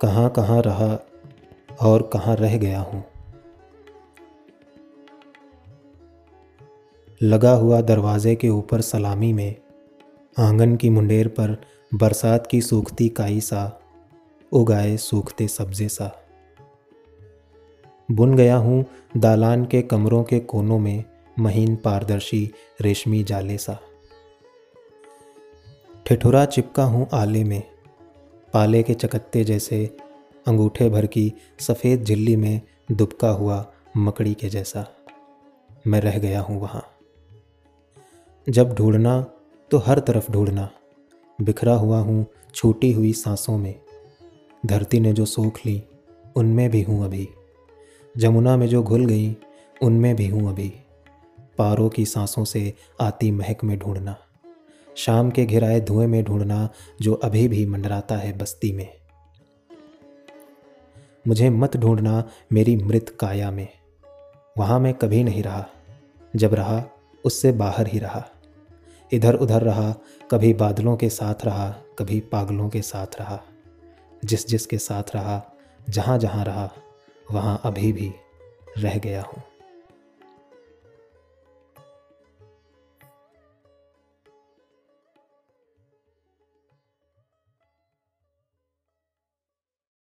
कहाँ कहाँ रहा और कहाँ रह गया हूँ। लगा हुआ दरवाजे के ऊपर सलामी में आँगन की मुंडेर पर बरसात की सूखती काई सा, उगाए सूखते सब्जे सा। बुन गया हूँ दालान के कमरों के कोनों में महीन पारदर्शी रेशमी जाले सा। ठिठुरा चिपका हूँ आले में पाले के चकत्ते जैसे अंगूठे भर की सफ़ेद झिल्ली में दुबका हुआ मकड़ी के जैसा। मैं रह गया हूँ वहाँ। जब ढूंढना तो हर तरफ़ ढूंढना। बिखरा हुआ हूँ, छूटी हुई सांसों में। धरती ने जो सोख ली, उनमें भी हूँ अभी। जमुना में जो घुल गई, उनमें भी हूँ अभी। पारों की सांसों से आती महक में ढूंढना। शाम के घिराए धुएँ में ढूंढना जो अभी भी मंडराता है बस्ती में। मुझे मत ढूंढना मेरी मृत काया में। वहाँ मैं कभी नहीं रहा। जब रहा, उससे बाहर ही रहा। इधर उधर रहा, कभी बादलों के साथ रहा, कभी पागलों के साथ रहा। जिस जिस के साथ रहा जहाँ जहाँ रहा, वहाँ अभी भी रह गया हूँ।